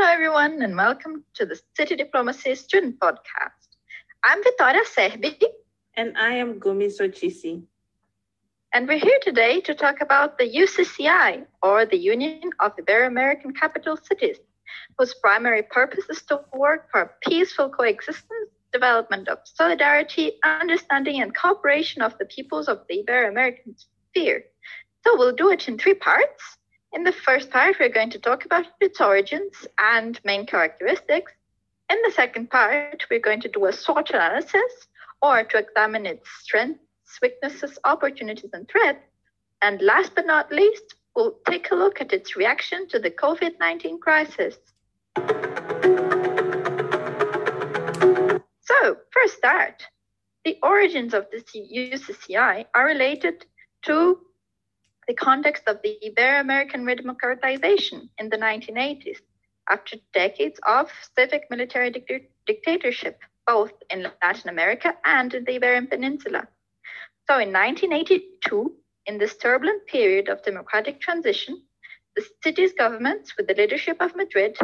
Hello, everyone, and welcome to the City Diplomacy Student Podcast. I'm Victoria Serbi. And I am Gumi Sochisi. And we're here today to talk about the UCCI, or the Union of Ibero-American Capital Cities, whose primary purpose is to work for peaceful coexistence, development of solidarity, understanding, and cooperation of the peoples of the Ibero-American sphere. So we'll do it in three parts. In the first part, we're going to talk about its origins and main characteristics. In the second part, we're going to do a SWOT analysis, or to examine its strengths, weaknesses, opportunities, and threats. And last but not least, we'll take a look at its reaction to the COVID 19 crisis. So, first start, the origins of the UCCI are related to the context of the Ibero-American redemocratization in the 1980s, after decades of civic military dictatorship, both in Latin America and in the Iberian Peninsula. So in 1982, in this turbulent period of democratic transition, the city's governments, with the leadership of Madrid,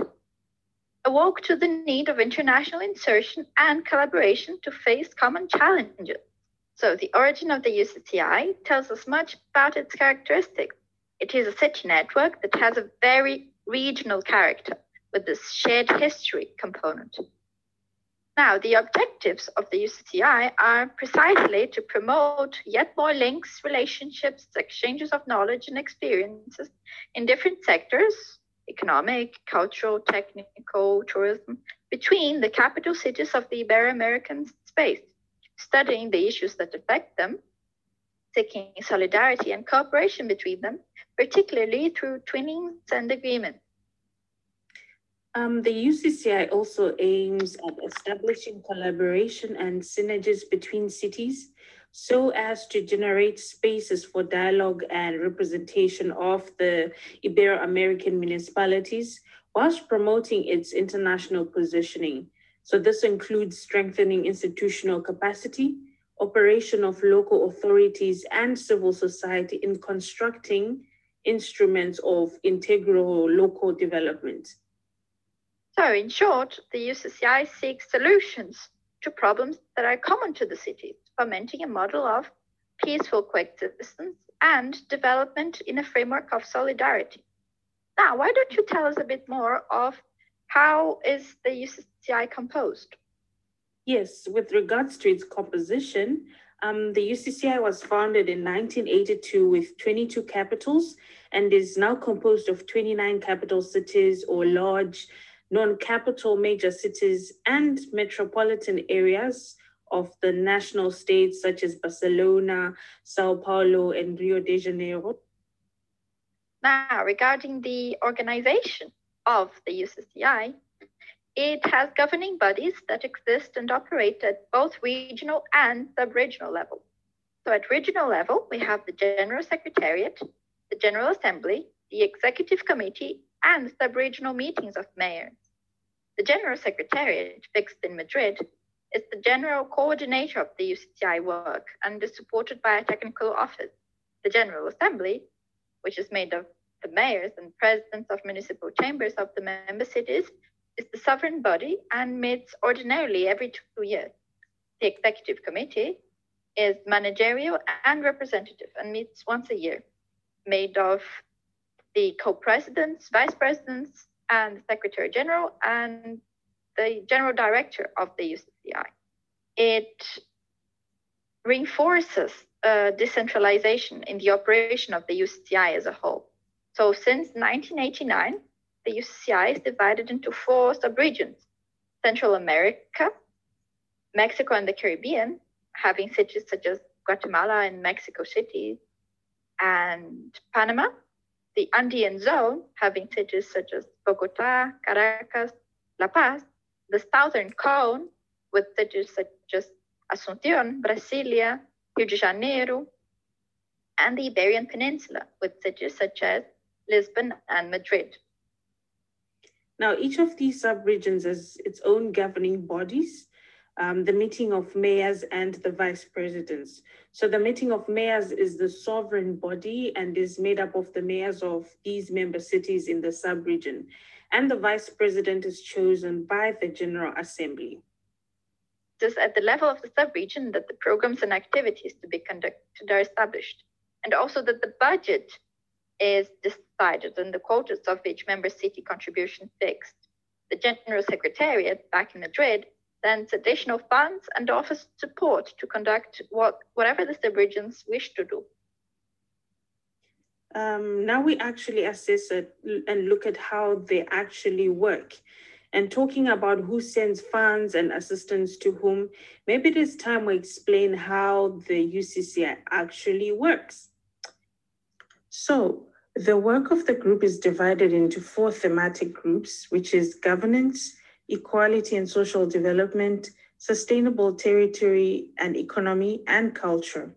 awoke to the need of international insertion and collaboration to face common challenges so the origin of the UCCI tells us much about its characteristics. It is a city network that has a very regional character with this shared history component. Now, the objectives of the UCCI are precisely to promote yet more links, relationships, exchanges of knowledge and experiences in different sectors economic, cultural, technical, tourism between the capital cities of the Ibero American space studying the issues that affect them, seeking solidarity and cooperation between them, particularly through twinnings and agreements. Um, the UCCI also aims at establishing collaboration and synergies between cities so as to generate spaces for dialogue and representation of the Ibero-American municipalities whilst promoting its international positioning. So this includes strengthening institutional capacity, operation of local authorities and civil society in constructing instruments of integral local development. So in short, the UCCI seeks solutions to problems that are common to the cities, fomenting a model of peaceful coexistence and development in a framework of solidarity. Now, why don't you tell us a bit more of how is the UCCI composed? Yes, with regards to its composition, um, the UCCI was founded in 1982 with 22 capitals and is now composed of 29 capital cities or large non-capital major cities and metropolitan areas of the national states such as Barcelona, Sao Paulo, and Rio de Janeiro. Now, regarding the organization of the UCCI, it has governing bodies that exist and operate at both regional and sub-regional level. So at regional level, we have the General Secretariat, the General Assembly, the Executive Committee, and sub-regional meetings of mayors. The General Secretariat, fixed in Madrid, is the general coordinator of the UCCI work and is supported by a technical office. The General Assembly, which is made of the mayors and presidents of municipal chambers of the member cities, is the sovereign body and meets ordinarily every two years. The executive committee is managerial and representative and meets once a year, made of the co-presidents, vice presidents, and the secretary general, and the general director of the UCCI. It reinforces uh, decentralization in the operation of the UCCI as a whole. So since 1989, the UCCI is divided into four subregions Central America, Mexico and the Caribbean, having cities such as Guatemala and Mexico City, and Panama, the Andean zone, having cities such as Bogota, Caracas, La Paz, the Southern Cone, with cities such as Asunción, Brasilia, Rio de Janeiro, and the Iberian Peninsula, with cities such as Lisbon and Madrid. Now, each of these subregions has its own governing bodies, um, the meeting of mayors and the vice presidents. So the meeting of mayors is the sovereign body and is made up of the mayors of these member cities in the subregion. and the vice president is chosen by the General Assembly. It is at the level of the subregion that the programs and activities to be conducted are established, and also that the budget is decided and the quotas of each member city contribution fixed. The General Secretariat back in Madrid sends additional funds and offers support to conduct what, whatever the subregions wish to do. Um, now we actually assess it and look at how they actually work. And talking about who sends funds and assistance to whom, maybe it is time we explain how the UCCI actually works. So the work of the group is divided into four thematic groups, which is governance, equality and social development, sustainable territory and economy, and culture.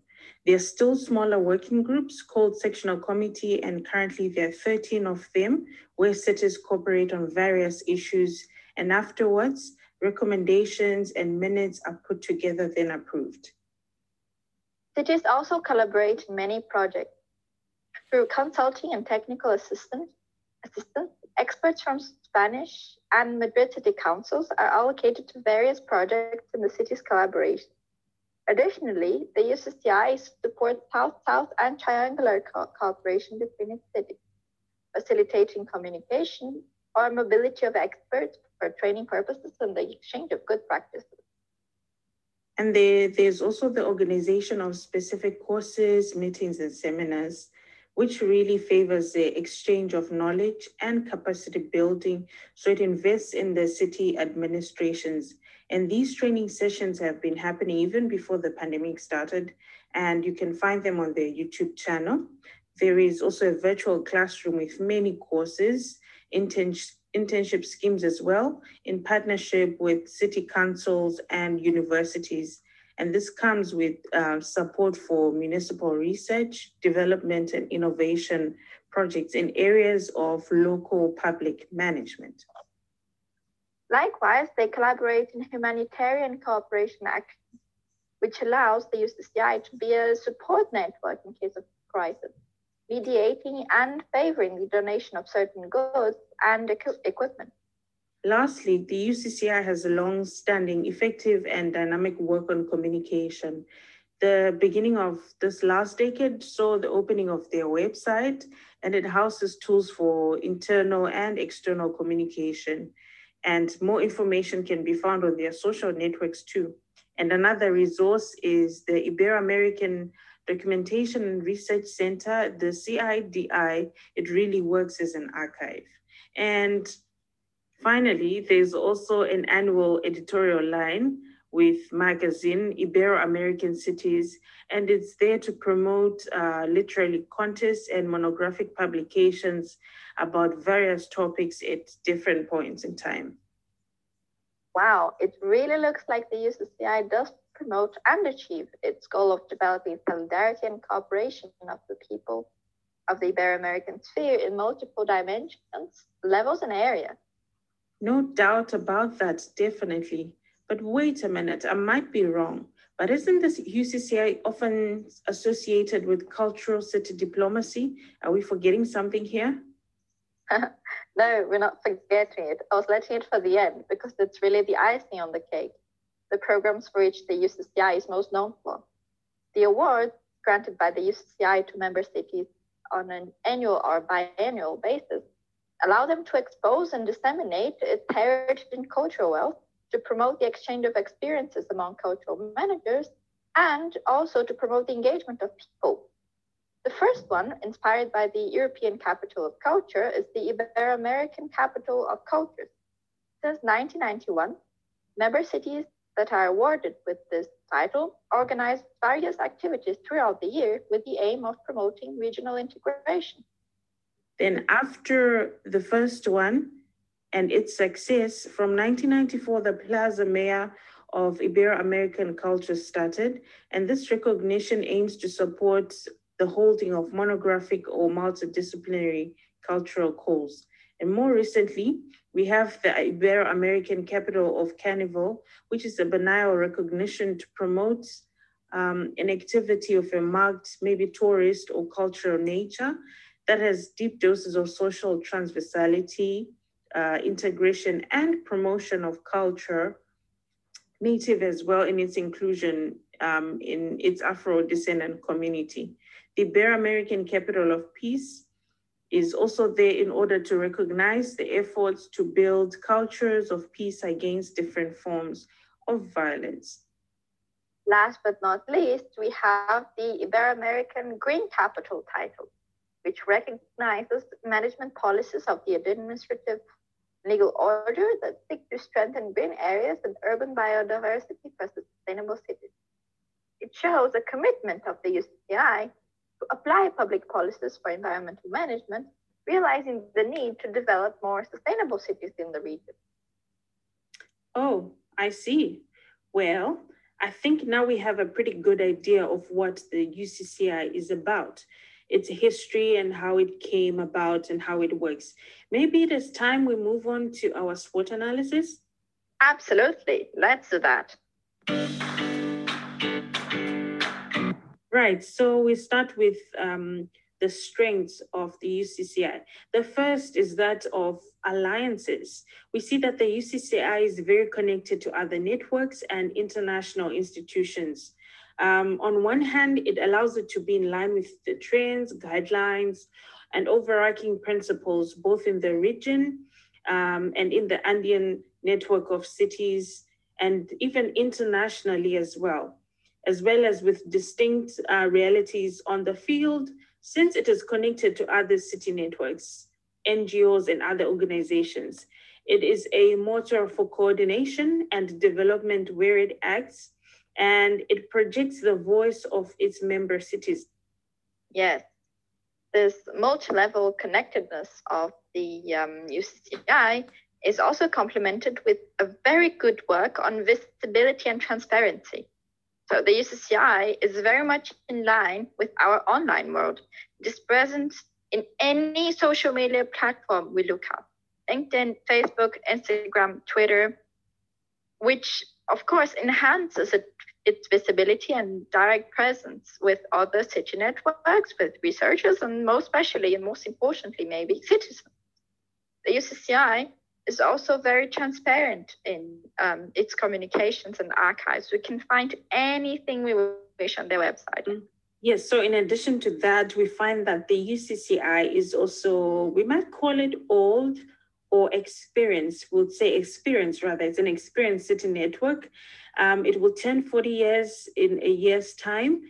There are still smaller working groups called sectional committee, and currently there are 13 of them where cities cooperate on various issues. And afterwards, recommendations and minutes are put together, then approved. Cities also collaborate many projects through consulting and technical assistance, assistance, experts from Spanish and Madrid City Councils are allocated to various projects in the city's collaboration. Additionally, the UCCI supports South-South and triangular co cooperation between its cities, facilitating communication or mobility of experts for training purposes and the exchange of good practices. And there, there's also the organization of specific courses, meetings, and seminars which really favors the exchange of knowledge and capacity building. So it invests in the city administrations. And these training sessions have been happening even before the pandemic started, and you can find them on their YouTube channel. There is also a virtual classroom with many courses, internship schemes as well, in partnership with city councils and universities. And this comes with uh, support for municipal research, development, and innovation projects in areas of local public management. Likewise, they collaborate in humanitarian cooperation actions, which allows the UCCI to be a support network in case of crisis, mediating and favoring the donation of certain goods and equipment. Lastly, the UCCI has a long-standing, effective, and dynamic work on communication. The beginning of this last decade saw the opening of their website, and it houses tools for internal and external communication. And more information can be found on their social networks too. And another resource is the Ibero-American Documentation and Research Center, the CIDI. It really works as an archive. And Finally, there's also an annual editorial line with magazine Ibero-American Cities, and it's there to promote uh, literary contests and monographic publications about various topics at different points in time. Wow, it really looks like the UCCI does promote and achieve its goal of developing solidarity and cooperation of the people of the Ibero-American sphere in multiple dimensions, levels, and areas. No doubt about that, definitely. But wait a minute, I might be wrong. But isn't this UCCI often associated with cultural city diplomacy? Are we forgetting something here? no, we're not forgetting it. I was letting it for the end because it's really the icing on the cake, the programs for which the UCCI is most known for. The award granted by the UCCI to member cities on an annual or biannual basis allow them to expose and disseminate its heritage and cultural wealth, to promote the exchange of experiences among cultural managers, and also to promote the engagement of people. The first one, inspired by the European Capital of Culture, is the Ibero-American Capital of Cultures. Since 1991, member cities that are awarded with this title organize various activities throughout the year with the aim of promoting regional integration. Then after the first one and its success, from 1994, the Plaza Mayor of Ibero-American culture started, and this recognition aims to support the holding of monographic or multidisciplinary cultural calls. And more recently, we have the Ibero-American capital of Carnival, which is a banal recognition to promote um, an activity of a marked, maybe tourist or cultural nature, that has deep doses of social transversality, uh, integration and promotion of culture, native as well in its inclusion um, in its Afro-descendant community. The Ibero-American Capital of Peace is also there in order to recognize the efforts to build cultures of peace against different forms of violence. Last but not least, we have the Ibero-American Green Capital title, which recognizes management policies of the administrative legal order that seek to strengthen green areas and urban biodiversity for sustainable cities. It shows a commitment of the UCCI to apply public policies for environmental management, realizing the need to develop more sustainable cities in the region. Oh, I see. Well, I think now we have a pretty good idea of what the UCCI is about, its history and how it came about and how it works. Maybe it is time we move on to our SWOT analysis? Absolutely. Let's do that. Right. So we start with um, the strengths of the UCCI. The first is that of alliances. We see that the UCCI is very connected to other networks and international institutions. Um, on one hand, it allows it to be in line with the trends, guidelines, and overarching principles, both in the region um, and in the Andean network of cities, and even internationally as well as well as with distinct uh, realities on the field, since it is connected to other city networks, NGOs, and other organizations. It is a motor for coordination and development where it acts, and it projects the voice of its member cities. Yes, this multi-level connectedness of the um, UCCI is also complemented with a very good work on visibility and transparency. So the UCCI is very much in line with our online world. It is present in any social media platform we look up LinkedIn, Facebook, Instagram, Twitter, which of course enhances it, its visibility and direct presence with other city networks, with researchers, and most especially and most importantly, maybe citizens. The UCCI is also very transparent in um, its communications and archives. We can find anything we wish on their website. Mm. Yes, so in addition to that, we find that the UCCI is also, we might call it old or experience, we'll say experience rather, it's an experienced city network. Um, it will turn 40 years in a year's time.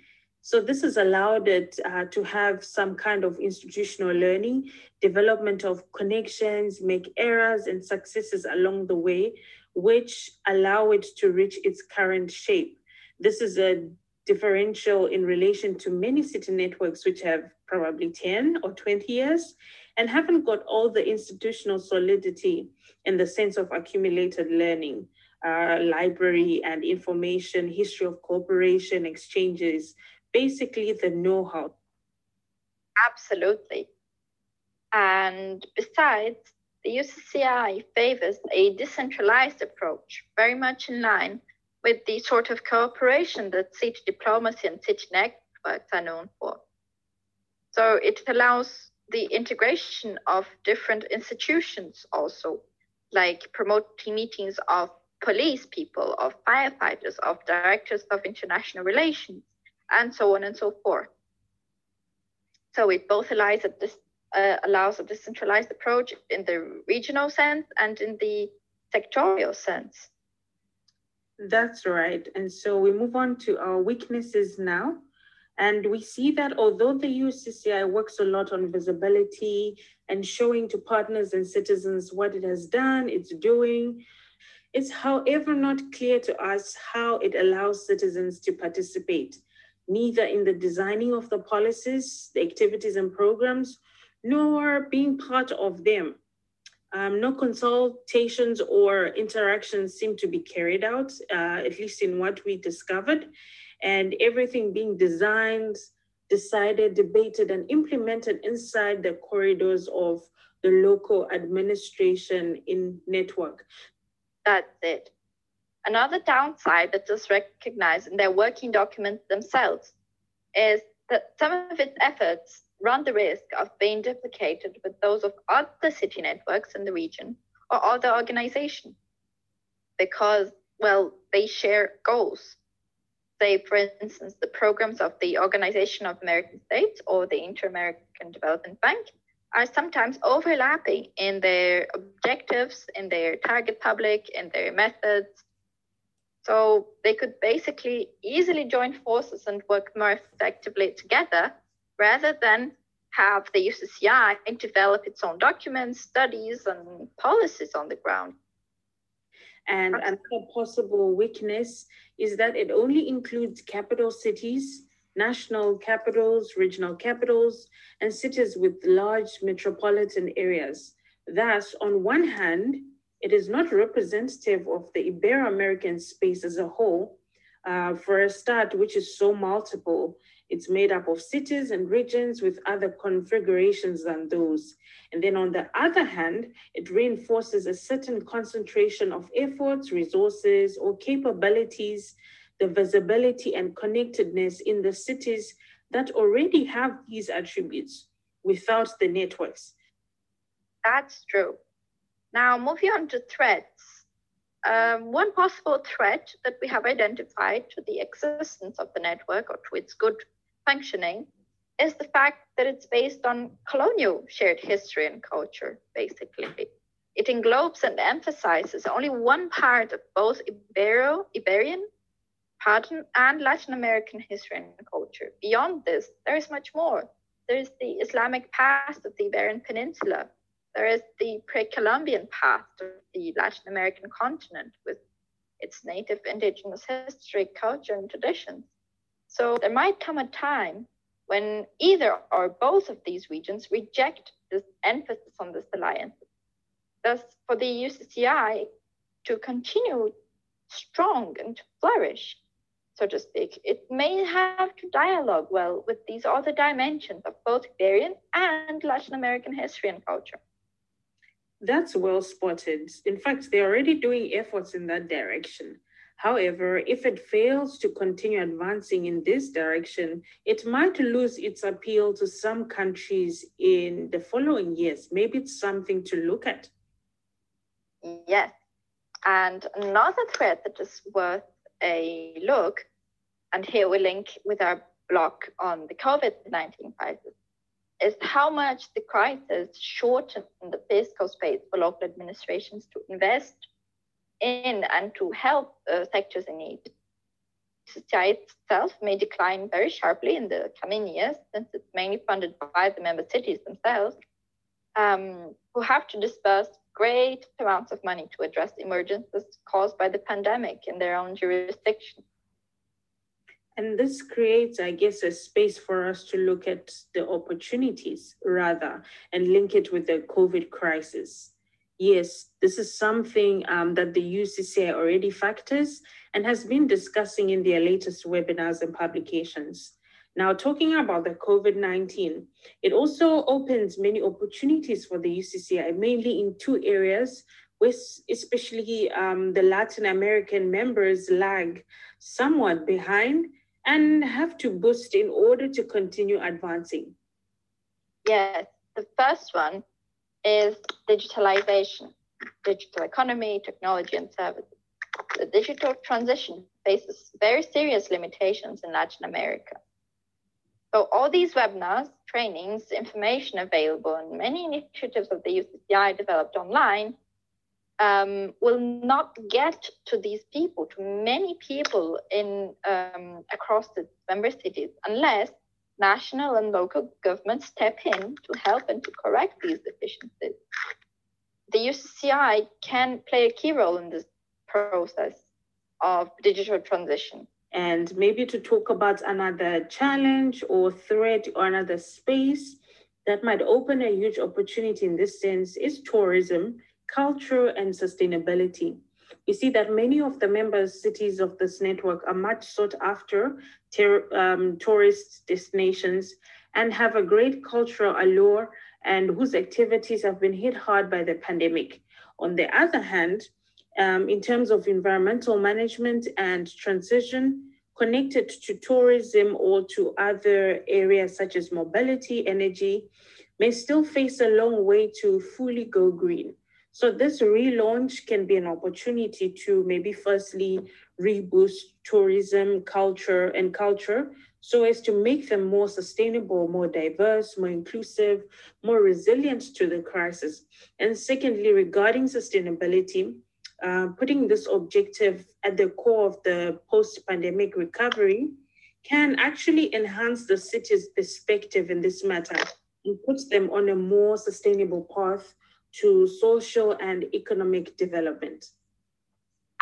So this has allowed it uh, to have some kind of institutional learning, development of connections, make errors and successes along the way, which allow it to reach its current shape. This is a differential in relation to many city networks, which have probably 10 or 20 years and haven't got all the institutional solidity in the sense of accumulated learning. Uh, library and information, history of cooperation, exchanges, basically the know-how. Absolutely. And besides, the UCCI favors a decentralized approach, very much in line with the sort of cooperation that city diplomacy and city networks are known for. So it allows the integration of different institutions also, like promoting meetings of police people, of firefighters, of directors of international relations, and so on and so forth. So it both allows a, uh, allows a decentralized approach in the regional sense and in the sectorial sense. That's right. And so we move on to our weaknesses now. And we see that although the UCCI works a lot on visibility and showing to partners and citizens what it has done, it's doing, it's however not clear to us how it allows citizens to participate neither in the designing of the policies, the activities and programs, nor being part of them. Um, no consultations or interactions seem to be carried out, uh, at least in what we discovered, and everything being designed, decided, debated, and implemented inside the corridors of the local administration in network. That's it. Another downside that is recognized in their working documents themselves is that some of its efforts run the risk of being duplicated with those of other city networks in the region or other organizations because, well, they share goals. Say, for instance, the programs of the Organization of American States or the Inter American Development Bank are sometimes overlapping in their objectives, in their target public, in their methods. So they could basically easily join forces and work more effectively together rather than have the UCCI develop its own documents, studies, and policies on the ground. And another possible weakness is that it only includes capital cities, national capitals, regional capitals, and cities with large metropolitan areas. Thus, on one hand, it is not representative of the Ibero-American space as a whole. Uh, for a start, which is so multiple, it's made up of cities and regions with other configurations than those. And then on the other hand, it reinforces a certain concentration of efforts, resources, or capabilities, the visibility and connectedness in the cities that already have these attributes without the networks. That's true. Now, moving on to threats. Um, one possible threat that we have identified to the existence of the network or to its good functioning is the fact that it's based on colonial shared history and culture, basically. It englobes and emphasizes only one part of both Ibero, Iberian, pardon, and Latin American history and culture. Beyond this, there is much more. There is the Islamic past of the Iberian Peninsula. There is the pre-Columbian past of the Latin American continent with its native indigenous history, culture, and traditions. So there might come a time when either or both of these regions reject this emphasis on this alliance. Thus, for the UCCI to continue strong and to flourish, so to speak, it may have to dialogue well with these other dimensions of both Iberian and Latin American history and culture. That's well spotted. In fact, they're already doing efforts in that direction. However, if it fails to continue advancing in this direction, it might lose its appeal to some countries in the following years. Maybe it's something to look at. Yes. And another threat that is worth a look, and here we link with our blog on the COVID 19 crisis, is how much the crisis shortened the fiscal space for local administrations to invest in and to help uh, sectors in need. Society itself may decline very sharply in the coming years since it's mainly funded by the member cities themselves, um, who have to disburse great amounts of money to address emergencies caused by the pandemic in their own jurisdiction. And this creates, I guess, a space for us to look at the opportunities rather and link it with the COVID crisis yes, this is something um, that the UCCI already factors and has been discussing in their latest webinars and publications. Now, talking about the COVID-19, it also opens many opportunities for the UCCI, mainly in two areas, with especially um, the Latin American members lag somewhat behind and have to boost in order to continue advancing. Yes, the first one is digitalization, digital economy, technology, and services. The digital transition faces very serious limitations in Latin America. So all these webinars, trainings, information available, and many initiatives of the UCCI developed online um, will not get to these people, to many people in um, across the member cities, unless national and local governments step in to help and to correct these deficiencies. The UCCI can play a key role in this process of digital transition. And maybe to talk about another challenge or threat or another space that might open a huge opportunity in this sense is tourism, culture, and sustainability. We see that many of the member cities of this network are much sought after ter- um, tourist destinations and have a great cultural allure and whose activities have been hit hard by the pandemic. On the other hand, um, in terms of environmental management and transition connected to tourism or to other areas such as mobility, energy, may still face a long way to fully go green. So this relaunch can be an opportunity to maybe firstly reboost tourism, culture, and culture so as to make them more sustainable, more diverse, more inclusive, more resilient to the crisis. And secondly, regarding sustainability, uh, putting this objective at the core of the post-pandemic recovery can actually enhance the city's perspective in this matter and puts them on a more sustainable path to social and economic development.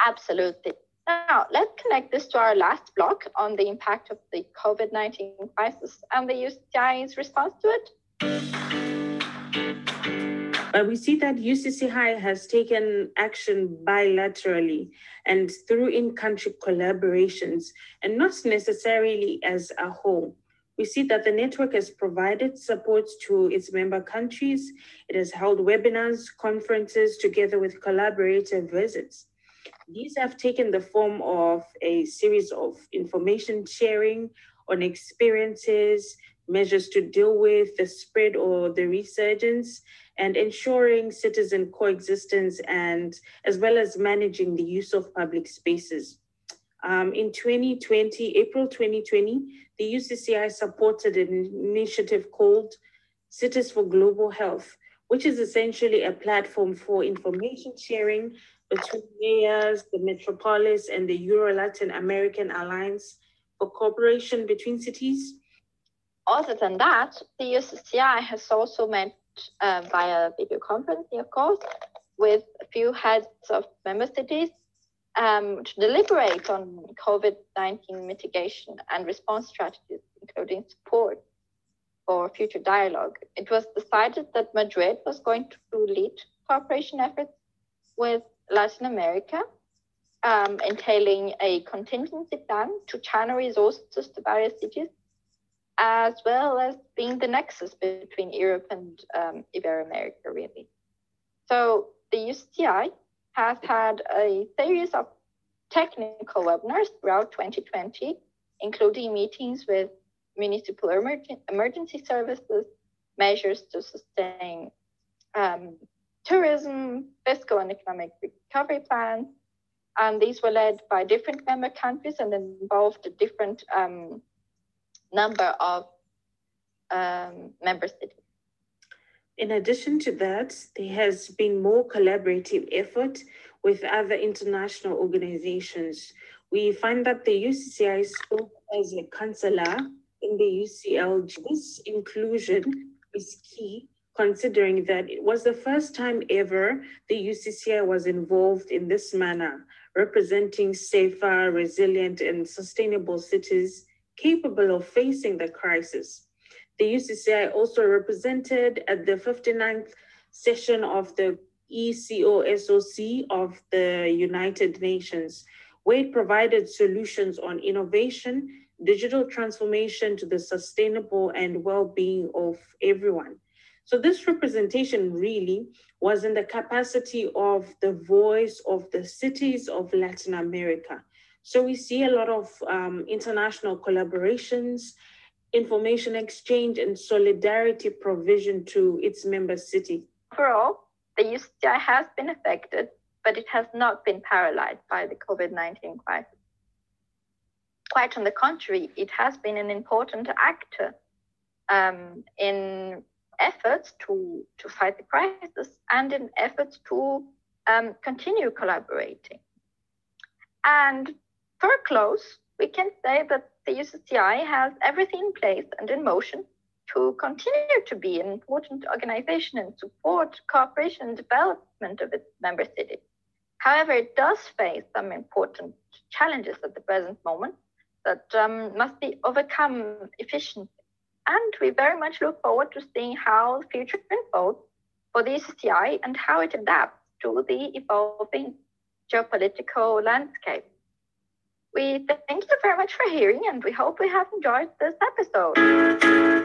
Absolutely. Now, let's connect this to our last block on the impact of the COVID 19 crisis and the UCCI's response to it. But we see that UCCI has taken action bilaterally and through in country collaborations, and not necessarily as a whole. We see that the network has provided support to its member countries. It has held webinars, conferences, together with collaborative visits. These have taken the form of a series of information sharing on experiences, measures to deal with the spread or the resurgence, and ensuring citizen coexistence and as well as managing the use of public spaces. Um, in 2020, April 2020, the UCCI supported an initiative called Cities for Global Health, which is essentially a platform for information sharing between mayors, the Metropolis, and the Euro Latin American Alliance for cooperation between cities. Other than that, the UCCI has also met uh, via video conferencing, of course, with a few heads of member cities um, to deliberate on COVID 19 mitigation and response strategies, including support for future dialogue. It was decided that Madrid was going to lead cooperation efforts with Latin America, um, entailing a contingency plan to channel resources to various cities, as well as being the nexus between Europe and um, Ibero-America, really. So the UCCI has had a series of technical webinars throughout 2020, including meetings with municipal emerg- emergency services, measures to sustain um, tourism, fiscal and economic recovery plans. And these were led by different member countries and involved a different um, number of um, member cities. In addition to that, there has been more collaborative effort with other international organizations. We find that the UCCI spoke as a counselor in the UCLG. This inclusion is key considering that it was the first time ever the UCCI was involved in this manner, representing safer, resilient, and sustainable cities capable of facing the crisis. The UCCI also represented at the 59th session of the ECOSOC of the United Nations, where it provided solutions on innovation, digital transformation to the sustainable and well-being of everyone. So this representation really was in the capacity of the voice of the cities of Latin America. So we see a lot of um, international collaborations information exchange and solidarity provision to its member city. Overall, the UCCI has been affected, but it has not been paralyzed by the COVID 19 crisis. Quite on the contrary, it has been an important actor um, in efforts to, to fight the crisis and in efforts to um, continue collaborating. And for a close, we can say that the UCCI has everything in place and in motion to continue to be an important organization and support cooperation and development of its member cities. However, it does face some important challenges at the present moment that um, must be overcome efficiently. And we very much look forward to seeing how the future unfolds for the UCCI and how it adapts to the evolving geopolitical landscape. We thank you very much for hearing, and we hope we have enjoyed this episode.